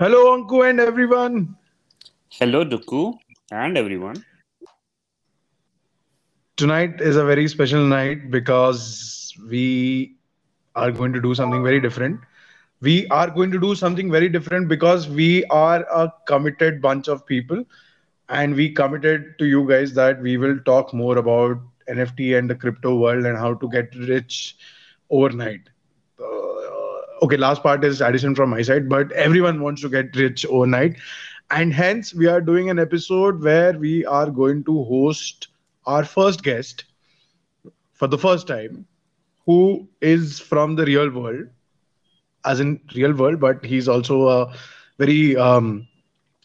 Hello, Anku and everyone. Hello, Duku and everyone. Tonight is a very special night because we are going to do something very different. We are going to do something very different because we are a committed bunch of people and we committed to you guys that we will talk more about NFT and the crypto world and how to get rich overnight. Okay, last part is addition from my side, but everyone wants to get rich overnight. And hence, we are doing an episode where we are going to host our first guest for the first time, who is from the real world, as in real world, but he's also a very um,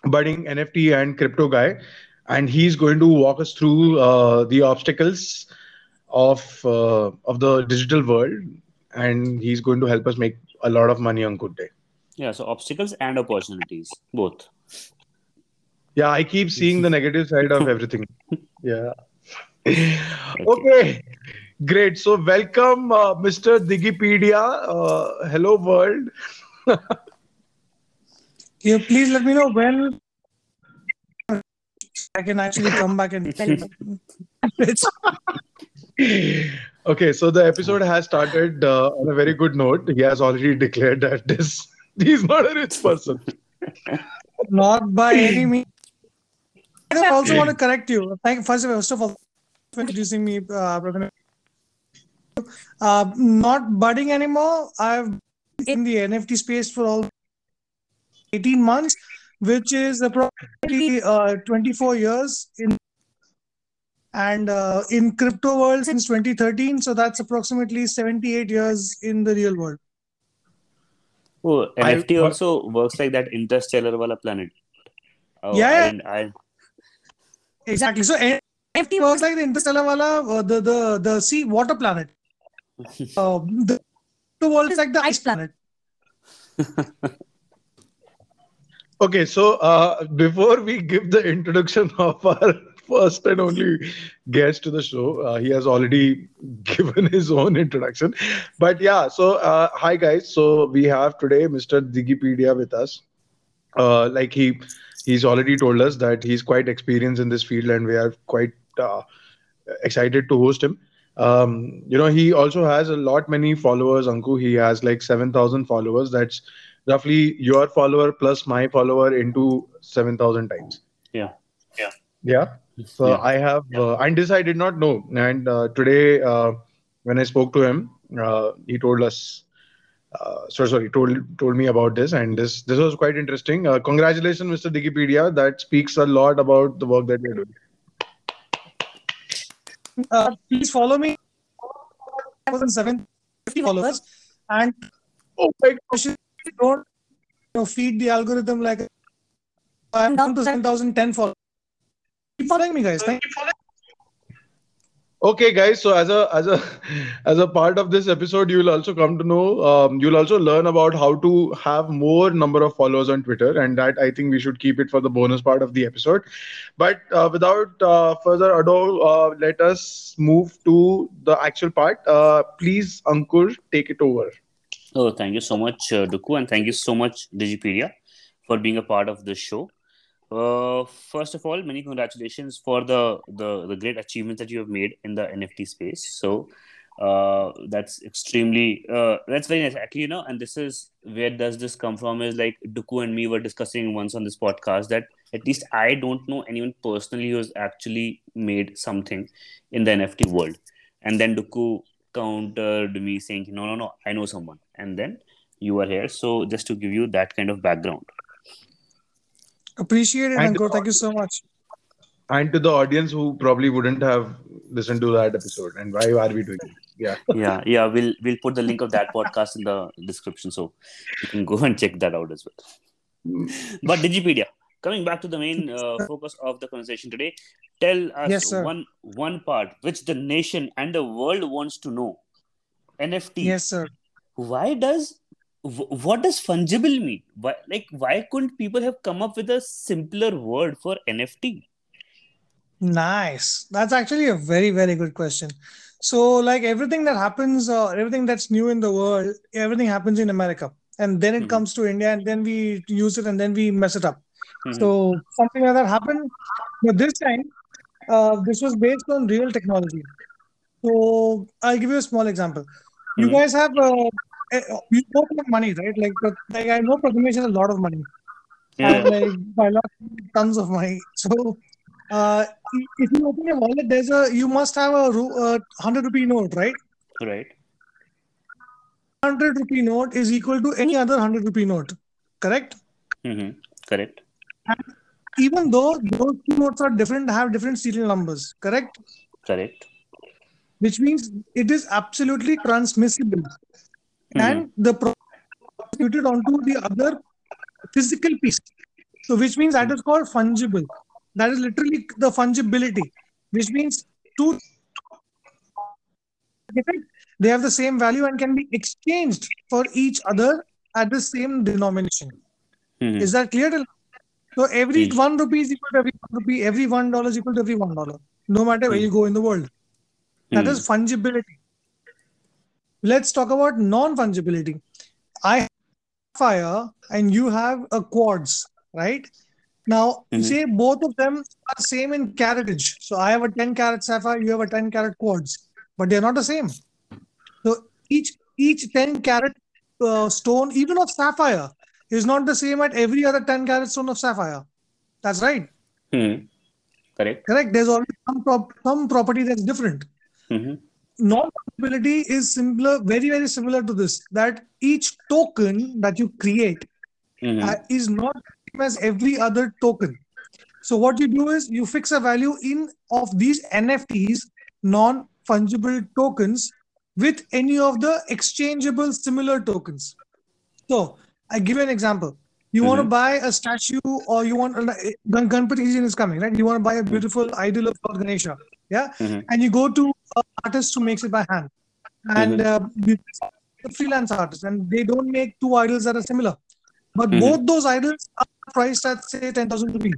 budding NFT and crypto guy. And he's going to walk us through uh, the obstacles of uh, of the digital world, and he's going to help us make a lot of money on good day. Yeah, so obstacles and opportunities, both. Yeah, I keep seeing the negative side of everything. Yeah. okay. Great. So, welcome, uh, Mr. Digipedia. Uh, hello, world. Yeah, please let me know when I can actually come back and tell you. It's- okay, so the episode has started uh, on a very good note. He has already declared that this he's not a rich person. not by any means. I also want to correct you. Thank first of all, first of all for introducing me, uh, Uh, not budding anymore. I've been in the NFT space for all 18 months, which is approximately uh, 24 years in and uh, in crypto world since 2013. So that's approximately 78 years in the real world. Oh, I- NFT also works like that interstellar wala planet. Oh, Yeah, I I, Exactly. So NFT works like the interstellar wala, uh, the the the sea water planet. Uh, the, the world is like the ice planet. Okay, so uh, before we give the introduction of our first and only guest to the show, uh, he has already given his own introduction. But yeah, so uh, hi guys. So we have today Mr. Digipedia with us. Uh, like he he's already told us that he's quite experienced in this field, and we are quite uh, excited to host him. Um, you know, he also has a lot many followers. Anku, he has like seven thousand followers. That's roughly your follower plus my follower into 7000 times Yeah. yeah yeah so Yeah. i have uh, and this i did not know and uh, today uh, when i spoke to him uh, he told us uh, so sorry told told me about this and this this was quite interesting uh, congratulations mr digipedia that speaks a lot about the work that you're doing Uh, please follow me. 750 followers, and oh my God. don't you know, feed the algorithm like I'm down to 7,010 followers. Keep following me, guys. Thank you. Okay, guys. So as a as a as a part of this episode, you will also come to know. Um, you'll also learn about how to have more number of followers on Twitter, and that I think we should keep it for the bonus part of the episode. But uh, without uh, further ado, uh, let us move to the actual part. Uh, please, Ankur, take it over. Oh, thank you so much, uh, Duku, and thank you so much, Digipedia, for being a part of this show. Uh, first of all, many congratulations for the, the the great achievements that you have made in the NFT space. So uh, that's extremely uh, that's very nice. Actually, you know, and this is where does this come from? Is like Duku and me were discussing once on this podcast that at least I don't know anyone personally who has actually made something in the NFT world, and then Duku countered me saying, "No, no, no, I know someone," and then you are here. So just to give you that kind of background. Appreciate it, And- Ankur. Thank you so much. And to the audience who probably wouldn't have listened to that episode, and why are we doing it? Yeah. yeah yeah we'll we'll put the link of that podcast in the description so you can go and check that out as well but digipedia coming back to the main uh, focus of the conversation today tell us Yes, one one part which the nation and the world wants to know nft Yes, sir. why does wh- what does fungible mean why like why couldn't people have come up with a simpler word for nft Nice. That's actually a very, very good question. So, like everything that happens, uh, everything that's new in the world, everything happens in America. and then it Mhm. comes to India, and then we use it, and then we mess it up. Mhm. So something like that happened, but this time, uh, this was based on real technology. So I'll give you a small example. You Mhm. guys have uh, you both have money, right? Like, like I know Prathamesh has a lot of money. Yeah. And like by lot tons of money. So uh, if you open your wallet, there's a you must have a uh, hundred rupee note, right? Right. Hundred rupee note is equal to any other hundred rupee note, correct? Mm-hmm. Correct. And Even though those two notes are different, have different serial numbers, correct? Correct. Which means it is absolutely transmissible, Mhm. and the pro- transmitted onto the other physical piece. So, which means that is called fungible. That is literally the fungibility, which means two they have the same value and can be exchanged for each other at the same denomination. Mhm. Is that clear? So every Yes. one rupee is equal to every one rupee, every one dollar is equal to every one dollar, no matter where Hmm. you go in the world. That is fungibility. Let's talk about non-fungibility. I have fire and you have a quartz, right? Now, you Mhm. say both of them are same in caratage. So I have a 10 carat sapphire, you have a 10 carat quartz, but they're not the same. So each each 10 carat uh, stone, even of sapphire, is not the same at every other 10 carat stone of sapphire. That's right. Hmm. Correct. Correct. There's always some, prop- some property that's different. hmm non-fungibility is similar, very, very similar to this. That each token that you create hmm uh, is not as every other token. So what you do is you fix a value in of these NFTs, non-fungible tokens, with any of the exchangeable similar tokens. So I give you an example. You want to buy a statue, or you want uh, Gan- Ganpati is coming, right? You want to buy a beautiful idol of Lord Ganesha, yeah, Mhm. and you go to an artist who makes it by hand, and uh, you a freelance artist, and they don't make two idols that are similar, but Mhm. both those idols are priced at say ten thousand rupees.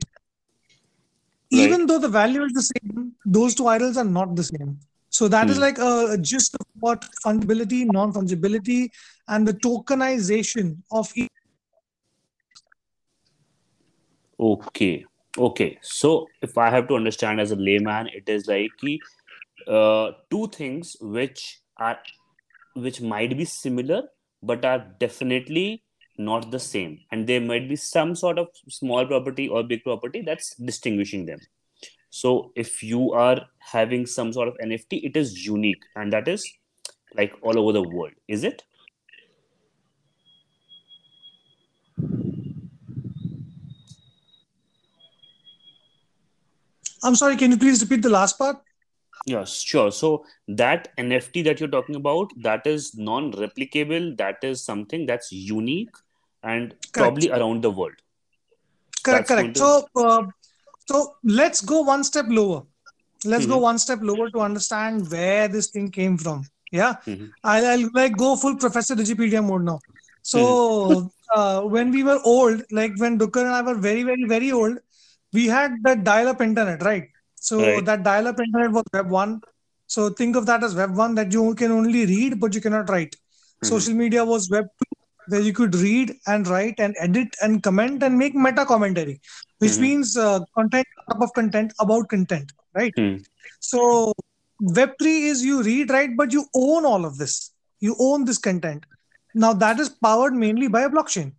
Even though the value is the same, those two idols are not the same. So that is Hmm. like a, a gist of what fungibility, non-fungibility, and the tokenization of each. Okay. Okay. So if I have to understand as a layman, it is like uh, two things which are which might be similar but are definitely not the same, and there might be some sort of small property or big property that's distinguishing them. So if you are having some sort of NFT, it is unique, and that is like all over the world. Is it? I'm sorry, can you please repeat the last part? Yes, sure. So that NFT that you're talking about, that is non-replicable. That is something that's unique and probably around the world. Correct, That's correct. going So, uh, so let's go one step lower. Let's go Mhm. one step lower to understand where this thing came from. Yeah, Mhm. I'll, I'll like go full Professor Digipedia mode now. So, uh, when we were old, like when Dukkar and I were very, very, very old, we had that dial-up internet, right? So Right. that dial-up internet was Web one. So think of that as Web one that you can only read but you cannot write. Mhm. Social media was Web two, where you could read and write and edit and comment and make meta commentary, which Mhm. means uh, content on of content about content, right? Hmm. So Web three is you read, write, but you own all of this. You own this content. Now that is powered mainly by a blockchain.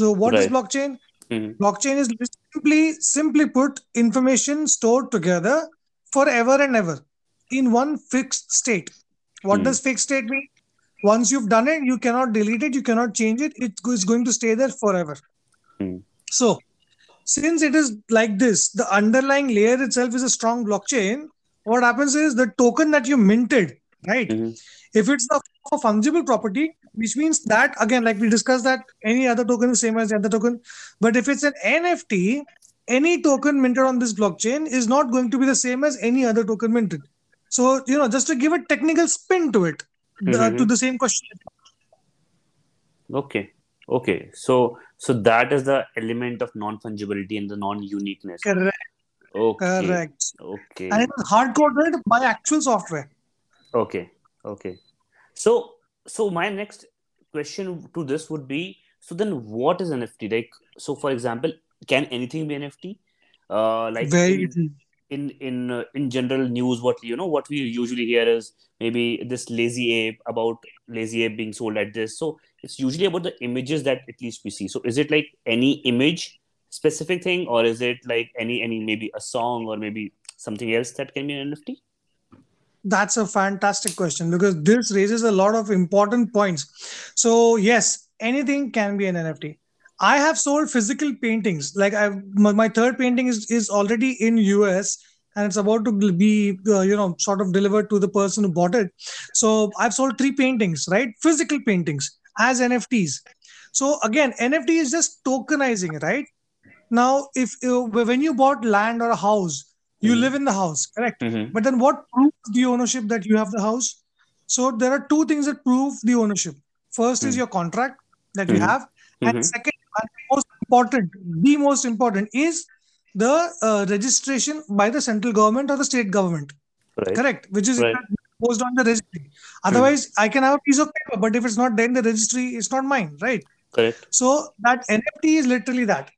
So what is Right. blockchain? Mhm. Blockchain is simply, simply put, information stored together forever and ever in one fixed state. What Hmm. does fixed state mean? Once you've done it, you cannot delete it, you cannot change it. It is going to stay there forever. Hmm. So, since it is like this, the underlying layer itself is a strong blockchain. What happens is the token that you minted, right? Mhm. If it's a, a fungible property, which means that again, like we discussed, that any other token is same as the other token. But if it's an NFT, any token minted on this blockchain is not going to be the same as any other token minted. So you know, just to give a technical spin to it, the, Mhm. to the same question. Okay. Okay. So so that is the element of non-fungibility and the non-uniqueness. Correct. Okay. Correct. Okay. And it is hard coded by actual software. Okay. Okay. So so my next question to this would be so then what is nft like so for example can anything be nft uh like Very in, in in uh, in general news what you know what we usually hear is maybe this lazy ape about lazy ape being sold at this. So it's usually about the images that at least we see. So is it like any image specific thing or is it like any any maybe a song or maybe something else that can be an nft That's a fantastic question because this raises a lot of important points. So yes, anything can be an NFT. I have sold physical paintings. Like I've my, third painting is is already in US and it's about to be uh, you know sort of delivered to the person who bought it. So I've sold three paintings, right? Physical paintings as NFTs. So again, NFT is just tokenizing, right? Now, if uh, when you bought land or a house, you Mhm. live in the house, correct? Mhm. But then what proves the ownership that you have the house? So there are two things that prove the ownership. First is Mhm. your contract that you Mhm. have, and Mhm. second, and most important, the most important is the uh, registration by the central government or the state government. right Correct, which is Right. posed on the registry. Otherwise, I can have a piece of paper, but if it's not there in the registry, it's not mine, right? correct So that NFT is literally that.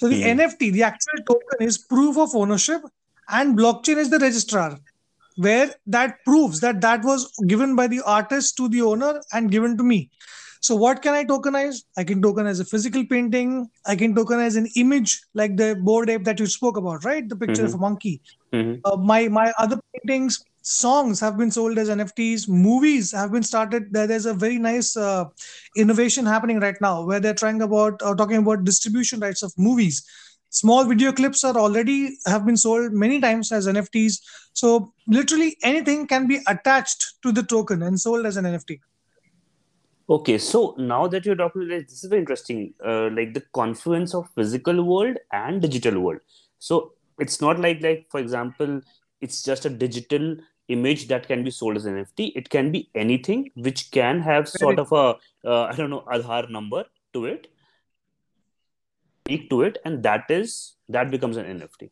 So the Hmm. NFT, the actual token, is proof of ownership, and blockchain is the registrar, where that proves that that was given by the artist to the owner and given to me. So what can I tokenize? I can tokenize a physical painting. I can tokenize an image like the Bored Ape that you spoke about, right? The picture of a monkey. Mhm. Uh, my my other paintings, songs have been sold as NFTs. Movies have been started. There's a very nice uh, innovation happening right now where they're trying about uh, talking about distribution rights of movies. Small video clips are already have been sold many times as NFTs. So literally anything can be attached to the token and sold as an NFT. Okay, so now that you're talking, this is very interesting. Uh, like the confluence of physical world and digital world. So it's not like like for example, it's just a digital image that can be sold as an NFT. It can be anything which can have sort of a uh, I don't know Aadhaar number to it, to it, and that is that becomes an NFT.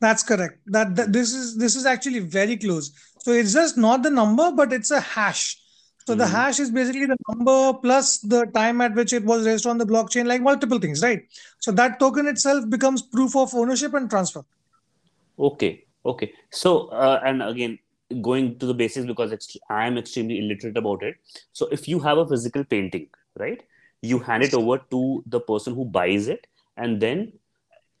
That's correct. That, that this is this is actually very close. So it's just not the number, but it's a hash. So the Mhm. hash is basically the number plus the time at which it was raised on the blockchain, like multiple things, right? So that token itself becomes proof of ownership and transfer. Okay, okay. So, uh, and again, going to the basics because I am extremely illiterate about it. So, if you have a physical painting, right, you hand it over to the person who buys it, and then,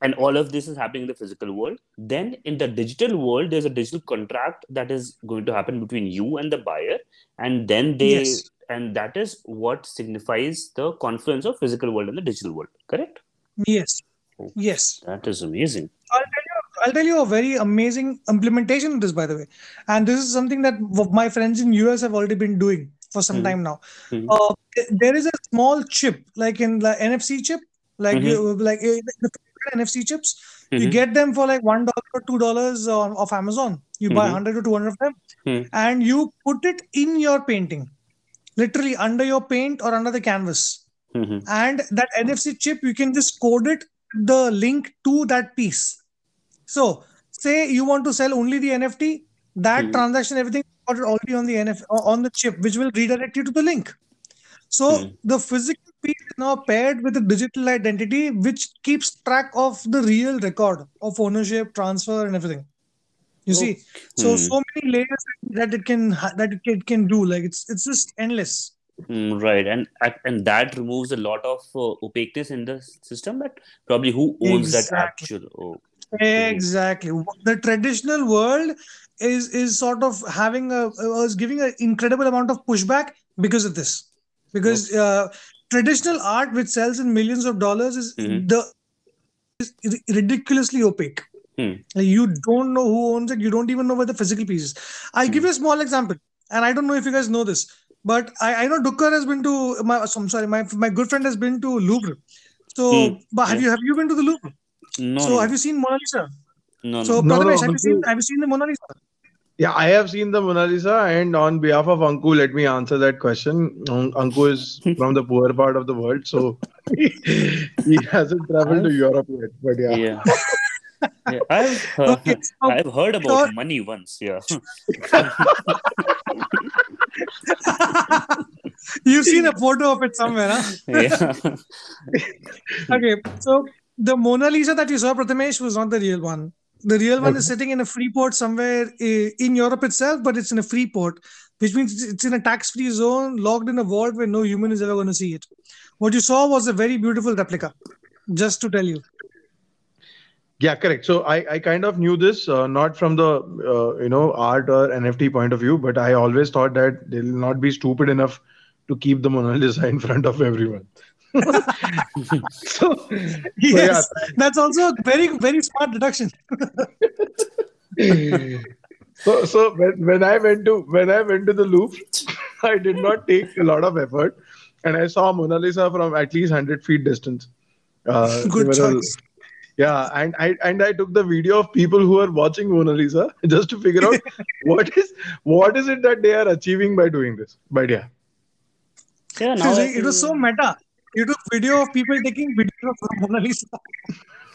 and all of this is happening in the physical world. Then, in the digital world, there's a digital contract that is going to happen between you and the buyer, and then they, Yes. and that is what signifies the confluence of physical world and the digital world. Correct? Yes. Oh. Yes. That is amazing. I'll tell you, I'll tell you a very amazing implementation of this, by the way. And this is something that my friends in US have already been doing for some Mhm. time now. Mhm. Uh, there is a small chip, like in the NFC chip, like Mhm. you, like uh, the NFC chips. You Mhm. get them for like one dollar or two dollars on of Amazon. You buy Mhm. hundred to two hundred of them, Mhm. and you put it in your painting, literally under your paint or under the canvas. And that NFC chip, you can just code it the link to that piece. So, say you want to sell only the NFT, that transaction, everything already on the NF on the chip, which will redirect you to the link. So Mhm. the physical piece is now paired with a digital identity, which keeps track of the real record of ownership, transfer, and everything. You see, so Hmm. so many layers that it can that it can, do. Like it's it's just endless. Mm, right, and and that removes a lot of uh, opaqueness in the system. That probably who owns that Exactly. actual. Oh, Exactly. The traditional world is is sort of having a was giving an incredible amount of pushback because of this. Because uh, traditional art, which sells in millions of dollars, is Mhm. the is ridiculously opaque. Like, you don't know who owns it. You don't even know where the physical piece is. I'll give Hmm. you a small example, and I don't know if you guys know this, but I, I know Dukkar has been to my. I'm sorry, my my good friend has been to Louvre. So, Hmm. but have Yeah. you have you been to the Louvre? no, so, no, have you seen Mona Lisa? no, So, no. No, Prathamesh, no, have you seen have you seen the Mona Lisa? Yeah, I have seen the Mona Lisa, and on behalf of Anku, let me answer that question. Um, Anku is from the poor part of the world, so he hasn't traveled to I've- Europe yet. But yeah, Yeah. yeah, I've uh, Okay, so- I've heard about so- money once. Yeah. you You've seen a photo of it somewhere, huh? yeah. Okay, so the Mona Lisa that you saw, Prathamesh, was not the real one. The real one is sitting in a free port somewhere in Europe itself, but it's in a free port, which means it's- in a tax-free zone, locked in a vault where no human is ever going to see it. What you saw was a very beautiful replica, just to tell you. Yeah, correct. So I, I kind of knew this uh, not from the uh, you know art or NFT point of view, but I always thought that they'll not be stupid enough to keep the Mona Lisa in front of everyone. So, Yes, that's also a very, very smart deduction. so so when, when I went to when I went to the Louvre, I did not take a lot of effort, and I saw Mona Lisa from at least hundred feet distance. Uh, Good there a- choice. Yeah, and I and I took the video of people who are watching Mona Lisa just to figure out what is what is it that they are achieving by doing this. But yeah, yeah now See, it was so meta. You took video of people taking video of Mona Lisa.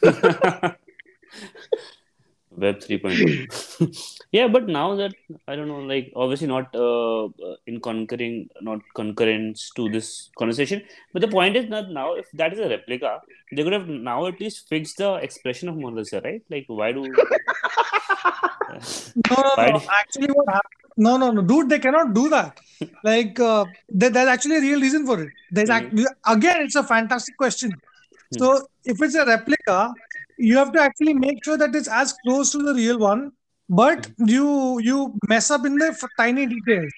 Web 3.0. yeah, but now that I don't know, like obviously not uh, uh, in concurring, not concurrence to this conversation. But the point is that now, if that is a replica, they could have now at least fixed the expression of Mona Lisa, right? Like, why do? No, no, no. Actually, what happened? No, no, no, dude, they cannot do that. Like, uh, there, there's actually a real reason for it. There's act- again, it's a fantastic question. So, if it's a replica, you have to actually make sure that it's as close to the real one, but you you mess up in the f- tiny details.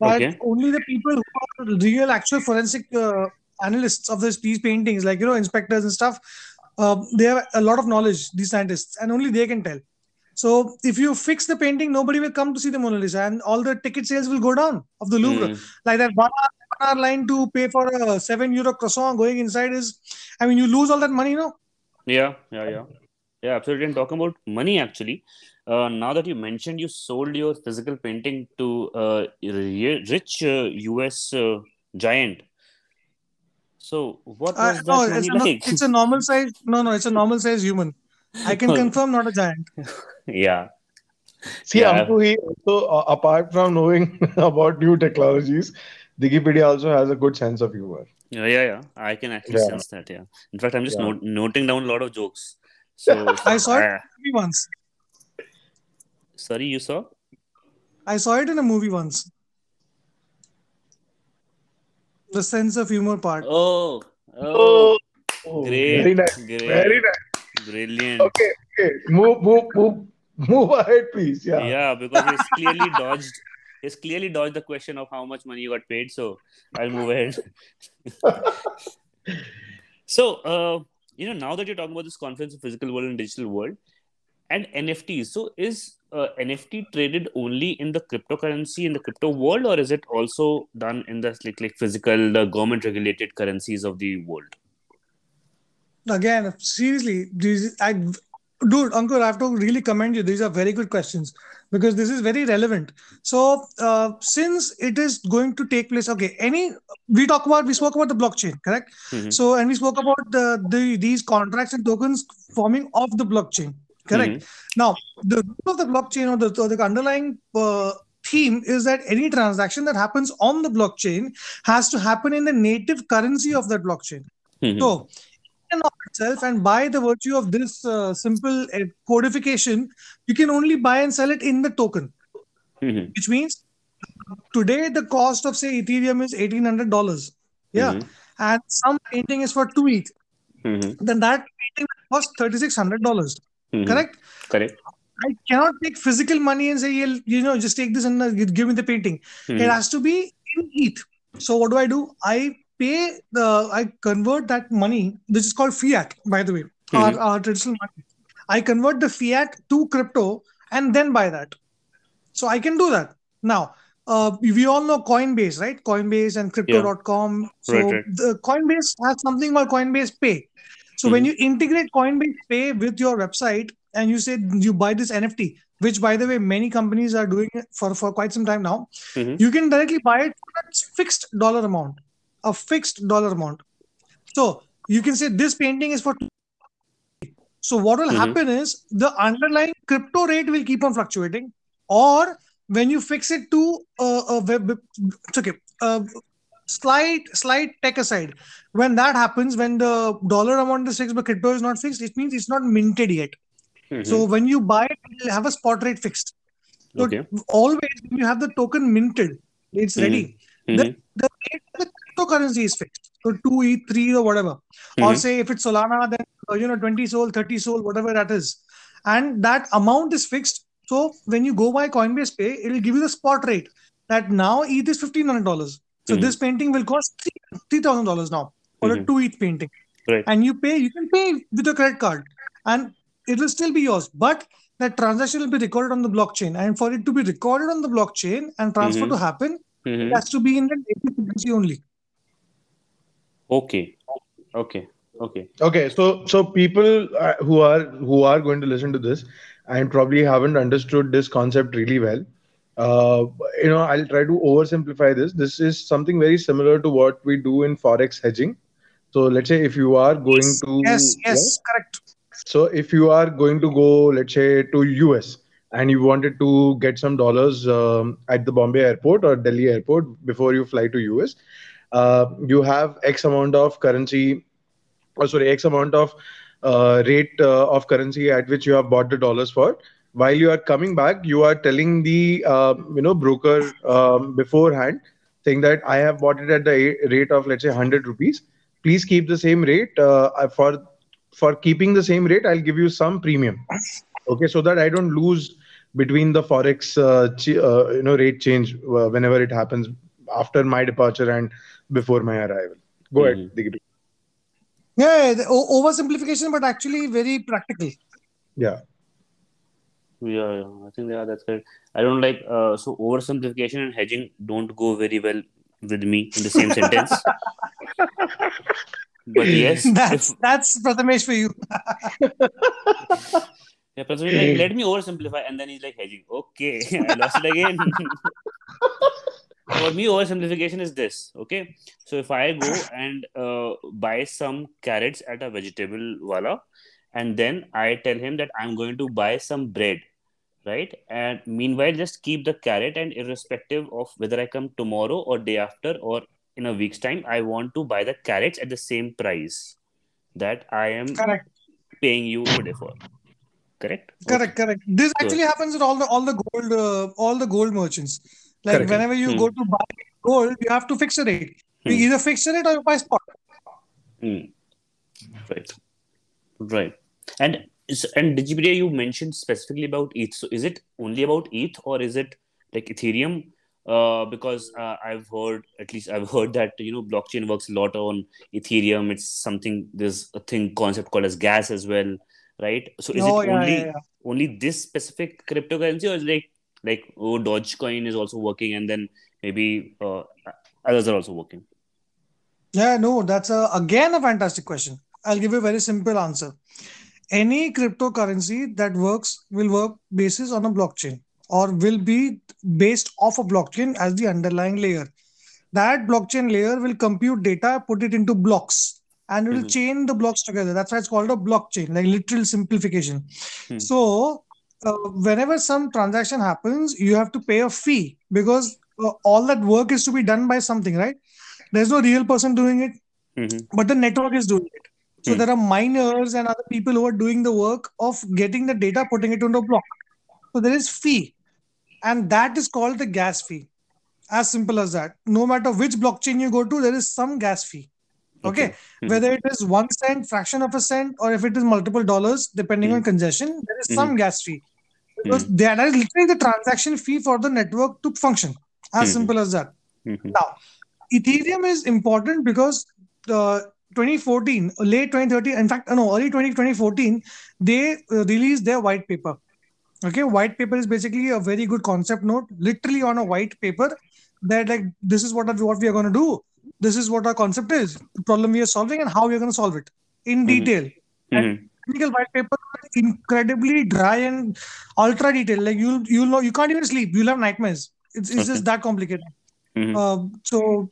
But Okay. only the people who are real, actual forensic uh, analysts of this, these paintings, like you know, inspectors and stuff, uh, they have a lot of knowledge. These scientists, and only they can tell. So if you fix the painting, nobody will come to see the Mona Lisa, and all the ticket sales will go down of the Louvre. Mm. Like that one hour, one hour line to pay for a seven euro croissant going inside is, I mean, you lose all that money, you know. Yeah, yeah, yeah. Yeah, absolutely. And talking about money, actually, uh, now that you mentioned you sold your physical painting to a rich uh, US uh, giant. So, what Uh, was that no, it's a, no- it's a normal size. No, no, it's a normal size human. I can confirm, not a giant. yeah. see, Yeah. Anku, he also uh, apart from knowing about new technologies, Digipedia also has a good sense of humor. Yeah, yeah, yeah. I can actually Yeah. sense that. Yeah. In fact, I'm just Yeah. not- noting down a lot of jokes. So, I saw it in a movie once. sorry, you saw? I saw it in a movie once. The sense of humor part. Oh, oh, Oh, great, very nice, great, very nice. Brilliant. Okay, okay, move, move, move, move ahead, please. Yeah. Yeah, because he's clearly dodged. He's clearly dodged the question of how much money you got paid. So I'll move ahead. so, uh, you know, now that you're talking about this conference of physical world and digital world and NFTs, so is uh, NFT traded only in the cryptocurrency in the crypto world, or is it also done in the like, like physical, the government regulated currencies of the world? Again, seriously, these I dude, Ankur, I have to really commend you. These are very good questions because this is very relevant. So, uh, since it is going to take place, okay, any we talk about we spoke about the blockchain, correct? Mhm. So, and we spoke about the, the these contracts and tokens forming of the blockchain, correct? Now, the root of the blockchain or the, or the underlying uh, theme is that any transaction that happens on the blockchain has to happen in the native currency of that blockchain. Mhm. So, in of itself, and by the virtue of this uh, simple uh, codification, you can only buy and sell it in the token, Mhm. which means today the cost of say Ethereum is eighteen hundred dollars. Yeah, Mhm. and some painting is for two ETH. Mhm. Then that painting costs thirty six hundred dollars. Mhm. Correct. Correct. I cannot take physical money and say, "You'll- know, just take this and uh, give me the painting. Mhm. It has to be in ETH. So what do I do? I pay the, I convert that money. This is called fiat, by the way, our, Mhm. our traditional money. I convert the fiat to crypto and then buy that. So I can do that. Now, uh, we all know Coinbase, right? Coinbase and crypto.com. So Right, right. the Coinbase has something called Coinbase Pay. So when Mhm. you integrate Coinbase Pay with your website and you say you buy this NFT, which by the way, many companies are doing it for, for quite some time now, Mhm. you can directly buy it for a fixed dollar amount, a fixed dollar amount. So you can say this painting is for. So what will Mhm. happen is the underlying crypto rate will keep on fluctuating, or when you fix it to uh, a web, it's okay. Uh, slight slight tech aside when that happens when the dollar amount is fixed but crypto is not fixed it means it's not minted yet Mhm. so when you buy it you'll have a spot rate fixed so okay. always when you have the token minted it's Mhm. ready Mhm. the rate of the cryptocurrency is fixed. So 2 e 3 or whatever. Or Mhm. say if it's solana then uh, you know 20 sol 30 sol whatever that is. And that amount is fixed. So when you go buy coinbase pay it'll give you the spot rate that now eth is $1500 so Mhm. this painting will cost $3000 now for a Mhm. 2 eth painting. Right. and you pay you can pay with a credit card. And it will still be yours. But that transaction will be recorded on the blockchain. And for it to be recorded on the blockchain and transfer Mhm. to happen it has to be in the native currency only Okay. Okay. Okay. Okay, so so people uh, who are who are going to listen to this and probably haven't understood this concept really well. Uh, you know, I'll try to oversimplify this. This is something very similar to what we do in forex hedging. So let's say if you are going to yes yes correct So if you are going to go, let's say, to US and you wanted to get some dollars um, at the Bombay airport or Delhi airport before you fly to US, uh, you have X amount of currency, or sorry, X amount of uh, rate uh, of currency at which you have bought the dollars for. While you are coming back, you are telling the uh, you know broker um, beforehand, saying that I have bought it at the rate of let's say 100 rupees. Please keep the same rate uh, for for keeping the same rate, I'll give you some premium. Okay, so that I don't lose between the forex, uh, ch- uh, you know, rate change uh, whenever it happens after my departure and before my arrival. Go ahead, Digby. yeah the o- oversimplification but actually very practical Yeah. Yeah, yeah, I think yeah, that's correct. I don't like uh, so oversimplification and hedging don't go very well with me in the same sentence. But yes, that's if, that's prathamesh for you yeah, but like, let me oversimplify, and then he's like hedging. Okay, I lost it again. For me, oversimplification is this. Okay, so if I go and uh, buy some carrots at a vegetable wala, and then I tell him that I'm going to buy some bread, right? And meanwhile, just keep the carrot, and irrespective of whether I come tomorrow or day after or in a week's time, I want to buy the carrots at the same price that I am correct paying you today for. Correct. correct correct this actually happens with all the all the gold uh, all the gold merchants like Correct. whenever you Hmm. go to buy gold you have to fix a rate you Hmm. either fix a rate or you buy spot Hmm. Right. Right. And is- and Digipedia, you mentioned specifically about ETH. So is it only about ETH or is it like Ethereum? Uh, because uh, I've heard, at least I've heard that you know blockchain works a lot on Ethereum. It's something there's a thing concept called as gas as well, right? So is oh it yeah, only yeah, yeah. only this specific cryptocurrency, or is it like like oh Dogecoin is also working, and then maybe uh, others are also working? Yeah, no, that's a, again a fantastic question. I'll give you a very simple answer. Any cryptocurrency that works will work basis on a blockchain or will be based off a blockchain as the underlying layer. That blockchain layer will compute data, put it into blocks, and it will Mhm. chain the blocks together. That's why it's called a blockchain, like literal simplification. Hmm. So, uh, whenever some transaction happens, you have to pay a fee because uh, all that work is to be done by something, right? There's no real person doing it, Mhm. but the network is doing it. So Hmm. there are miners and other people who are doing the work of getting the data, putting it on the block. So there is fee, and that is called the gas fee. As simple as that. No matter which blockchain you go to, there is some gas fee. Okay, Mhm. whether it is one cent, fraction of a cent, or if it is multiple dollars, depending Hmm. on congestion, there is some gas fee. Because Hmm. that is literally the transaction fee for the network to function. As Mhm. simple as that. Mhm. Now, Ethereum is important because uh, 2014, late 2013, in fact, no, early 20, 2014, they uh, released their white paper. Okay, white paper is basically a very good concept note, literally on a white paper that like this is what are- what we are going to do. This is what our concept is, the problem we are solving, and how we are going to solve it in Mhm. detail. Mhm. Technical white paper is incredibly dry and ultra detailed. Like you'll you'll know you can't even sleep. You'll have nightmares. It's, it's Okay. just that complicated. Mhm. Um, so,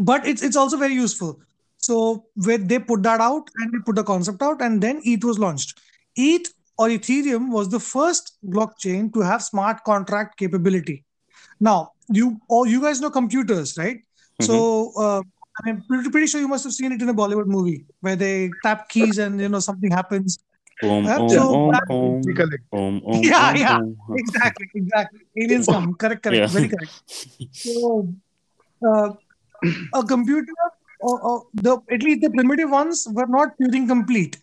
but it's it's also very useful. So where they put that out and they put the concept out, and then ETH was launched. ETH or Ethereum was the first blockchain to have smart contract capability. Now, you all you guys know computers, right? So uh, I'm pretty, pretty sure you must have seen it in a Bollywood movie where they tap keys and you know something happens. Om, Yeah, om, so om, that- om, Recollect. om, om, Yeah, om, yeah. om. Exactly, exactly. Aliens come. Correct, correct. Yeah. Very correct. So uh, a computer, or, or the at least the primitive ones were not Turing complete.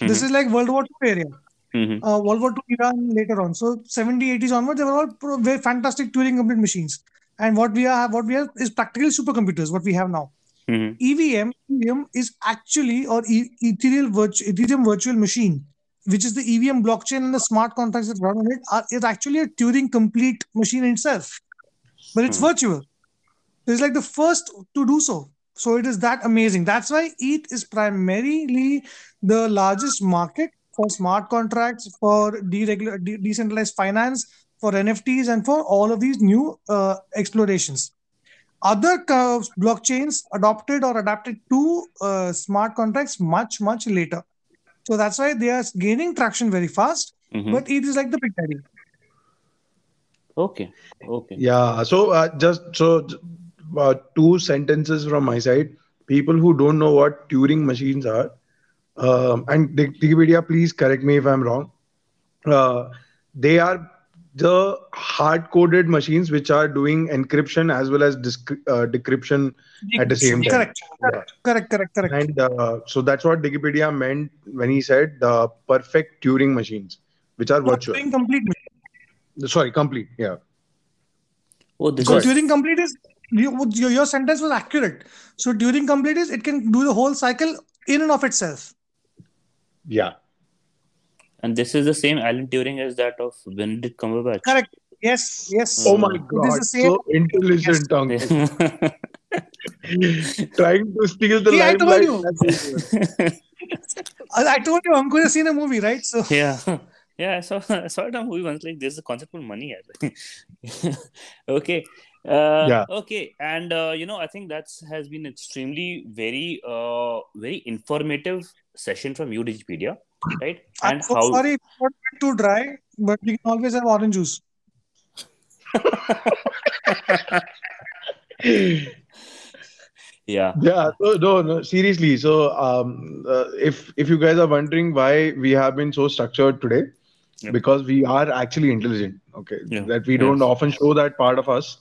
This Mhm. is like World War II area. Mhm. uh, World War II Iran later on. So 70, 80s onwards, they were all pro- very fantastic Turing complete machines. And what we are, what we have is practical supercomputers. What we have now, Mhm. EVM, EVM is actually or e- Ethereum, virtu- Ethereum virtual machine, which is the EVM blockchain and the smart contracts that run on it are is actually a Turing complete machine itself, but it's Hmm. virtual. It's like the first to do so. So it is that amazing. That's why ETH is primarily the largest market for smart contracts, for de- decentralized finance, for NFTs, and for all of these new uh, explorations. Other blockchains adopted or adapted to uh, smart contracts much, much later. So that's why they are gaining traction very fast. Mhm. But it is like the big daddy. Okay. Okay. Yeah. So uh, just so uh, two sentences from my side. People who don't know what Turing machines are, um, and Wik- Wikipedia, please correct me if I'm wrong. Uh, they are the hard-coded machines which are doing encryption as well as disc- uh, decryption at the same time. Correct. Yeah. Correct. Correct. Correct. And uh, so that's what Wikipedia meant when he said the perfect Turing machines, which are virtual. Turing complete. Sorry, complete. Yeah. Oh, this So is Turing complete is you, your, your sentence was accurate. So Turing complete is it can do the whole cycle in and of itself. Yeah. And this is the same Alan Turing as that of Benedict Cumberbatch. Correct. Yes. Yes. Oh my Uh, It is God. the same. So intelligent, uncle. Trying to steal the See, I told you. That's it. I, I told you, Ankur has seen a movie, right? So yeah. Yeah, I saw, I saw it on movie once. Like, there's a concept called money. okay. Uh, Yeah. Okay. And, uh, you know, I think that's has been extremely very, uh, very informative session from you, Digipedia. Right. I'm And so how. sorry it's not too dry, but you can always have orange juice. Yeah. Yeah, so, no, no, seriously. So, um, uh, if if you guys are wondering why we have been so structured today, Yeah. because we are actually intelligent. Okay, Yeah. that we don't often show that part of us,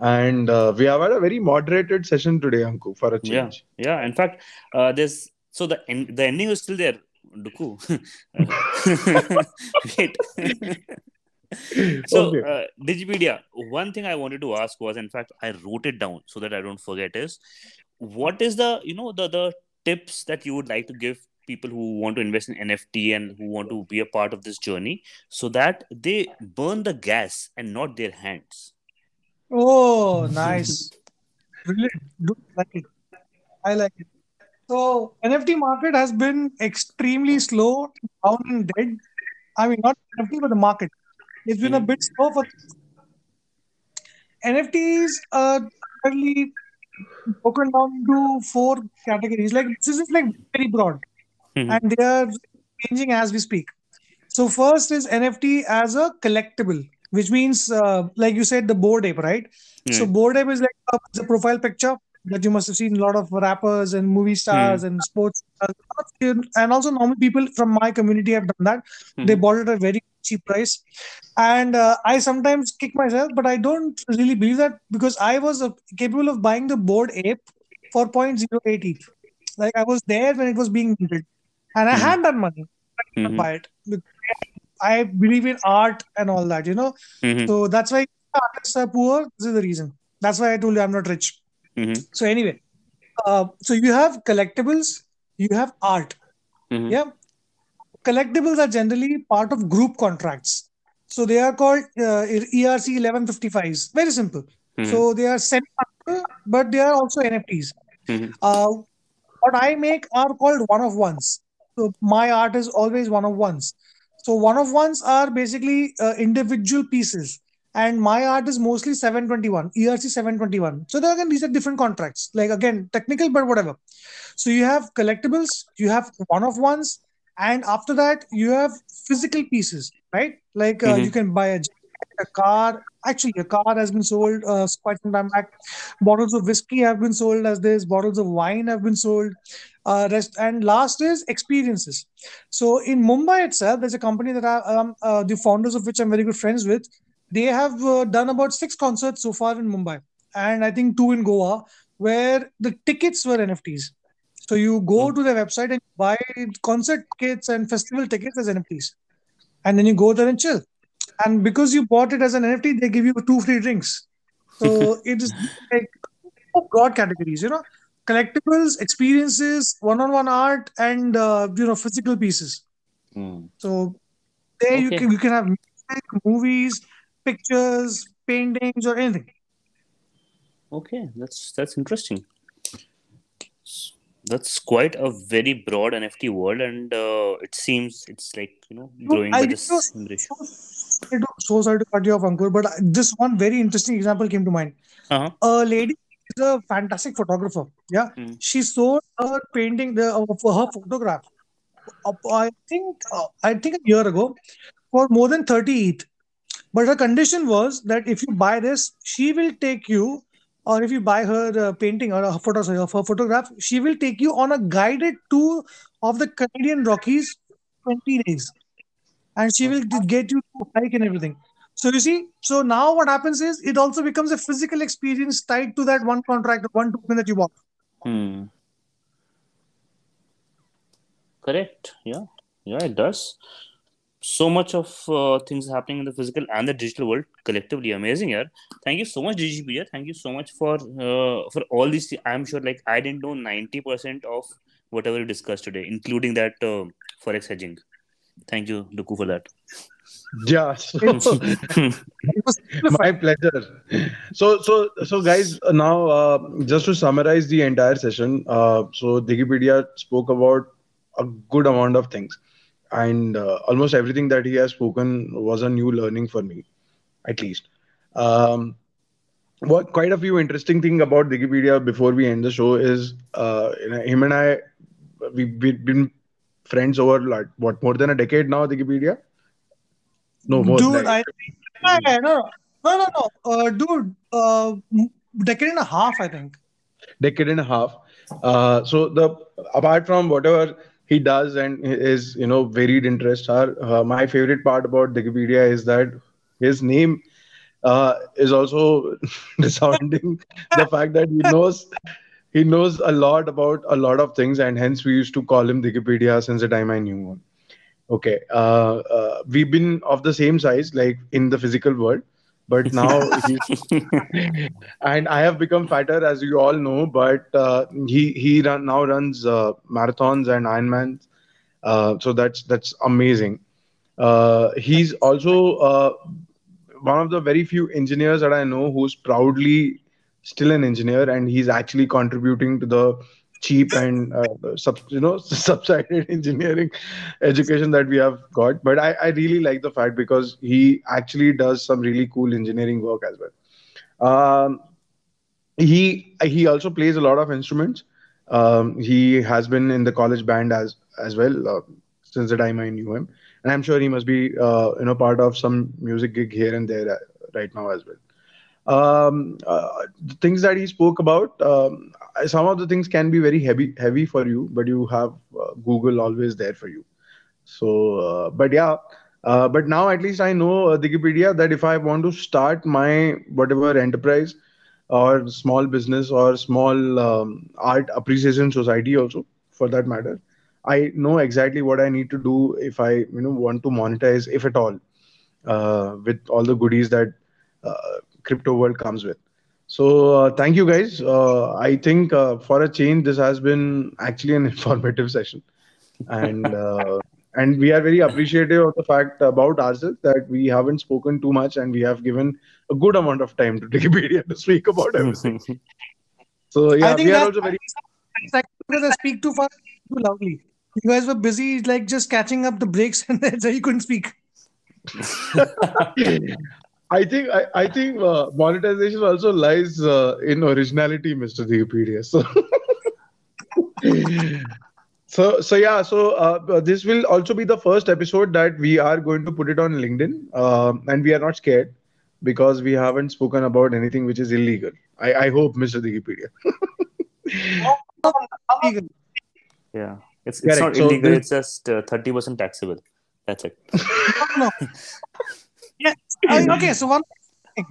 and uh, we have had a very moderated session today, Anku, for a Yeah. change. Yeah. In fact, uh, there's so the end, the ending is still there. Duku. Wait. so, Okay. uh, Digipedia, one thing I wanted to ask was, in fact, I wrote it down so that I don't forget is what is the, you know, the, the tips that you would like to give people who want to invest in NFT and who want to be a part of this journey so that they burn the gas and not their hands? Oh, nice. Brilliant. Do like it. I like it. So NFT market has been extremely slow, down and dead. I mean, not NFT, but the market. It's been a Mhm. bit slow for NFTs are currently broken down into four categories. Like this is like very broad, Mhm. and they are changing as we speak. So first is NFT as a collectible, which means, uh, like you said, the Bored Ape, right? So Hmm. Bored Ape is like a, a profile picture that you must have seen a lot of rappers and movie stars and sports stars. and also normal people from my community have done that. They Mhm. bought it at a very cheap price, and uh, I sometimes kick myself, but I don't really believe that because I was uh, capable of buying the Bored Ape for 0.08 ETH. Like I was there when it was being minted, and I Mhm. had that money. I Mhm. buy it. I believe in art and all that, you know. Mhm. So that's why artists are poor. This is the reason. That's why I told you I'm not rich. Mhm. So anyway, uh, so you have collectibles, you have art. Mhm. Yeah, collectibles are generally part of group contracts. So they are called uh, ERC 1155s. Very simple. Mhm. So they are semi, but they are also NFTs. Mhm. Uh, what I make are called one of ones. So my art is always one of ones. So one of ones are basically uh, individual pieces, and my art is mostly 721 ERC 721. So there again these are different contracts. Like again technical, but whatever. So you have collectibles, you have one of ones, and after that you have physical pieces, right? Like uh, Mhm. you can buy a, a car, Actually, a car has been sold uh, quite some time back. Bottles of whiskey have been sold as this. Bottles of wine have been sold. Uh, rest and last is experiences. So in Mumbai itself, there's a company that I, um, uh, the founders of which I'm very good friends with. They have uh, done about six concerts so far in Mumbai, and I think two in Goa, where the tickets were NFTs. So you go Hmm. to their website and buy concert tickets and festival tickets as NFTs, and then you go there and chill. And because you bought it as an NFT, they give you two free drinks. So it is like four broad categories, you know, collectibles, experiences, one-on-one art, and uh, you know, physical pieces. Hmm. So there you can you can have music, movies, pictures, paintings, or anything. Okay, that's that's interesting. That's quite a very broad NFT world, and uh, it seems it's like you know growing I by think the so- So sorry to, so sorry to cut you off, Ankur, but this one very interesting example came to mind. Uh-huh. A lady is a fantastic photographer. Yeah, Mm. she sold her painting, the uh, her photograph. uh, I think uh, I think a year ago for more than 30 ETH. But her condition was that if you buy this, she will take you, or if you buy her uh, painting or her photo, sorry, of her photograph, she will take you on a guided tour of the Canadian Rockies 20 days. And she will get you to hike and everything. So you see, so now what happens is it also becomes a physical experience tied to that one contract, one token that you bought. Hmm. Correct. Yeah. Yeah, it does. So much of uh, things happening in the physical and the digital world collectively. Amazing, yeah. Thank you so much, Digipedia. Thank you so much for uh, for all these. I'm sure, like, I didn't know ninety percent of whatever we discussed today, including that uh, forex hedging. Thank you, Duku, for that. Yeah. So, It was my pleasure. So, so, so, guys. uh, Now, uh, just to summarize the entire session, uh, so Digipedia spoke about a good amount of things, and uh, almost everything that he has spoken was a new learning for me, at least. Um, what quite a few interesting thing about Digipedia before we end the show is uh, you know, him and I we, we've been friends over like what more than a decade now Digipedia no more dude, like, I Yeah, no, no, no, no, uh, dude, uh, decade and a half, I think. decade and a half uh, so the apart from whatever he does and his you know varied interests are uh, my favorite part about Digipedia is that his name uh, is also resounding the fact that he knows he knows a lot about a lot of things and hence we used to call him Wikipedia since the time I knew him. Okay, uh, uh, we've been of the same size, like in the physical world, but now he's, and I have become fatter, as you all know. But uh, he he run, now runs uh, marathons and Ironmans, uh, so that's that's amazing. Uh, he's also uh, one of the very few engineers that I know who's proudly still an engineer, and he's actually contributing to the cheap and uh, sub, you know subsidized engineering education that we have got. But I, I really like the fact because he actually does some really cool engineering work as well. Um, he he also plays a lot of instruments. Um, he has been in the college band as as well uh, since the time I knew him, and I'm sure he must be uh, you know part of some music gig here and there uh, right now as well. Um, uh, the things that he spoke about, um, some of the things can be very heavy heavy for you, but you have uh, Google always there for you. So, uh, but yeah, uh, but now at least I know uh, Wikipedia that if I want to start my whatever enterprise or small business or small um, art appreciation society also for that matter, I know exactly what I need to do if I you know want to monetize if at all uh, with all the goodies that uh, crypto world comes with. So uh, thank you guys. Uh, I think uh, for a change, this has been actually an informative session, and uh, and we are very appreciative of the fact about ourselves that we haven't spoken too much and we have given a good amount of time to Wikipedia to speak about everything. So yeah, I think we are that- also very because I speak too fast, too loudly. You guys were busy, like just catching up the breaks, and then so you couldn't speak. I think I, I think uh, monetization also lies uh, in originality, Mr. Wikipedia. So, so so yeah. So uh, this will also be the first episode that we are going to put it on LinkedIn, um, and we are not scared. because we haven't spoken about anything which is illegal. I, I hope, Mr. Digipedia. Yeah, it's it's Correct. not So illegal. this- It's just uh, thirty percent taxable. That's it. no. Yeah. Okay. So one thing.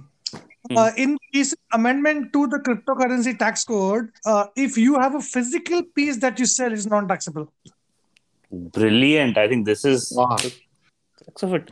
Uh, in recent amendment to the cryptocurrency tax code, uh, if you have a physical piece that you sell, is non-taxable. Brilliant. I think this is Wow. the of it.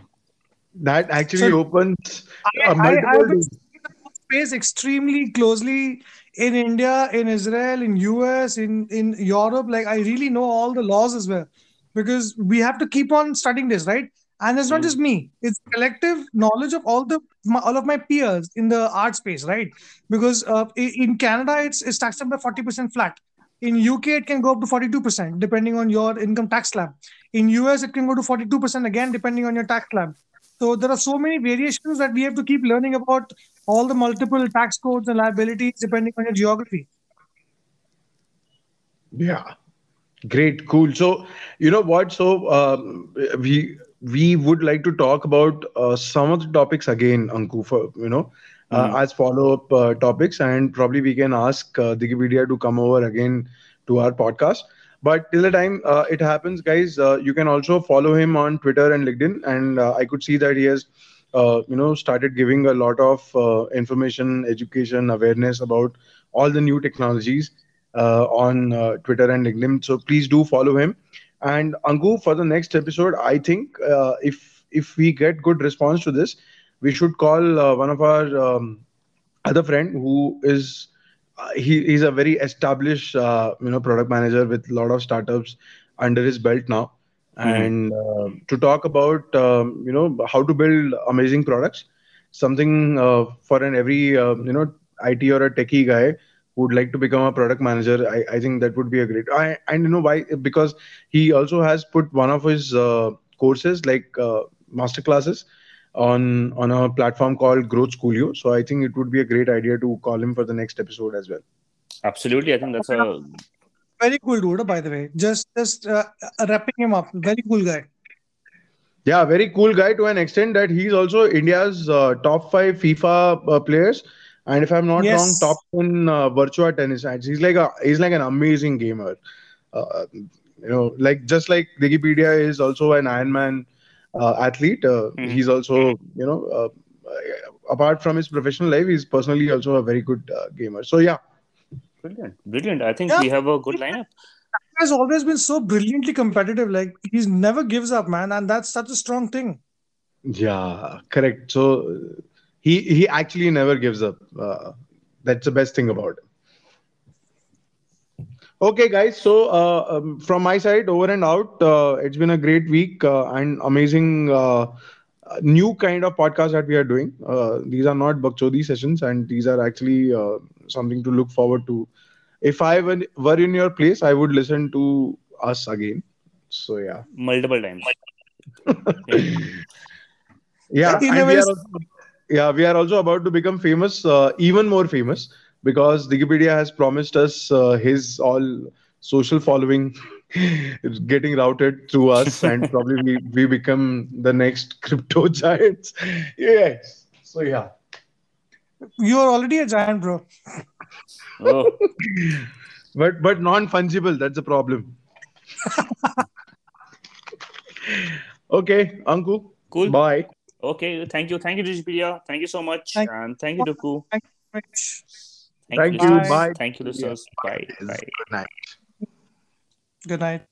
That actually So- opens I, multiple I've been doors. the space extremely closely in India, in Israel, in US, in in Europe. Like I really know all the laws as well, because we have to keep on studying this, right? And it's not just me; it's collective knowledge of all the my, all of my peers in the art space, right? Because uh, in Canada, it's it's taxed up by forty percent flat. In UK, it can go up to forty two percent depending on your income tax slab. In US, it can go to forty two percent again depending on your tax slab. So there are so many variations that we have to keep learning about all the multiple tax codes and liabilities depending on your geography. Yeah, great, cool. So you know what? So um, we we would like to talk about uh, some of the topics again, Anku, for you know, uh, Mhm. as follow-up uh, topics, and probably we can ask uh, Digipedia to come over again to our podcast. But till the time uh, it happens, guys, uh, you can also follow him on Twitter and LinkedIn, and uh, I could see that he has. Uh, you know, started giving a lot of uh, information, education, awareness about all the new technologies uh, on uh, Twitter and LinkedIn. So please do follow him. And Angu, for the next episode, I think uh, if if we get good response to this, we should call uh, one of our um, other friend who is uh, he he's a very established uh, you know product manager with a lot of startups under his belt now. And uh, to talk about um, you know how to build amazing products, something uh, for an every uh, you know IT or a techie guy who would like to become a product manager i, I think that would be a great I, and you know why because he also has put one of his uh, courses like uh, master classes on on a platform called GrowthSchool.io so i think it would be a great idea to call him for the next episode as well Absolutely. I think that's a Very cool dude, by the way. Just just uh, uh, wrapping him up. Very cool guy. yeah very cool guy to an extent that he's also india's uh, top five fifa uh, players and if i'm not Yes. wrong top 10 uh, virtua tennis ads he's like a he's like an amazing gamer uh, you know like just like wikipedia is also an ironman uh, athlete uh, Mhm. he's also you know uh, apart from his professional life he's personally also a very good uh, gamer so yeah brilliant. Brilliant. I think Yeah. we have a good lineup. has always been so brilliantly competitive. Like he's never gives up, man, and that's such a strong thing. Yeah, correct. So he he actually never gives up. Uh, that's the best thing about him. Okay, guys. So uh, um, from my side, over and out. Uh, it's been a great week uh, and amazing uh, new kind of podcast that we are doing. Uh, these are not Bakchodi sessions, and these are actually uh, something to look forward to. If I were, were in your place, I would listen to us again. So yeah. Multiple times. yeah In and a we are also, yeah we are also about to become famous uh, even more famous because Wikipedia has promised us uh, his all social following is getting routed through us and probably we, we become the next crypto giants. Yes so yeah. You are already a giant, bro. Oh, but but non-fungible that's the problem. Okay Anku. Cool. bye Okay. Thank you. Thank you, Digipedia. Thank you so much. Thank- and thank you, Duku. Thank you very much. Thank you. you. Bye. Thank you, listeners. Bye. Bye. good night Good night.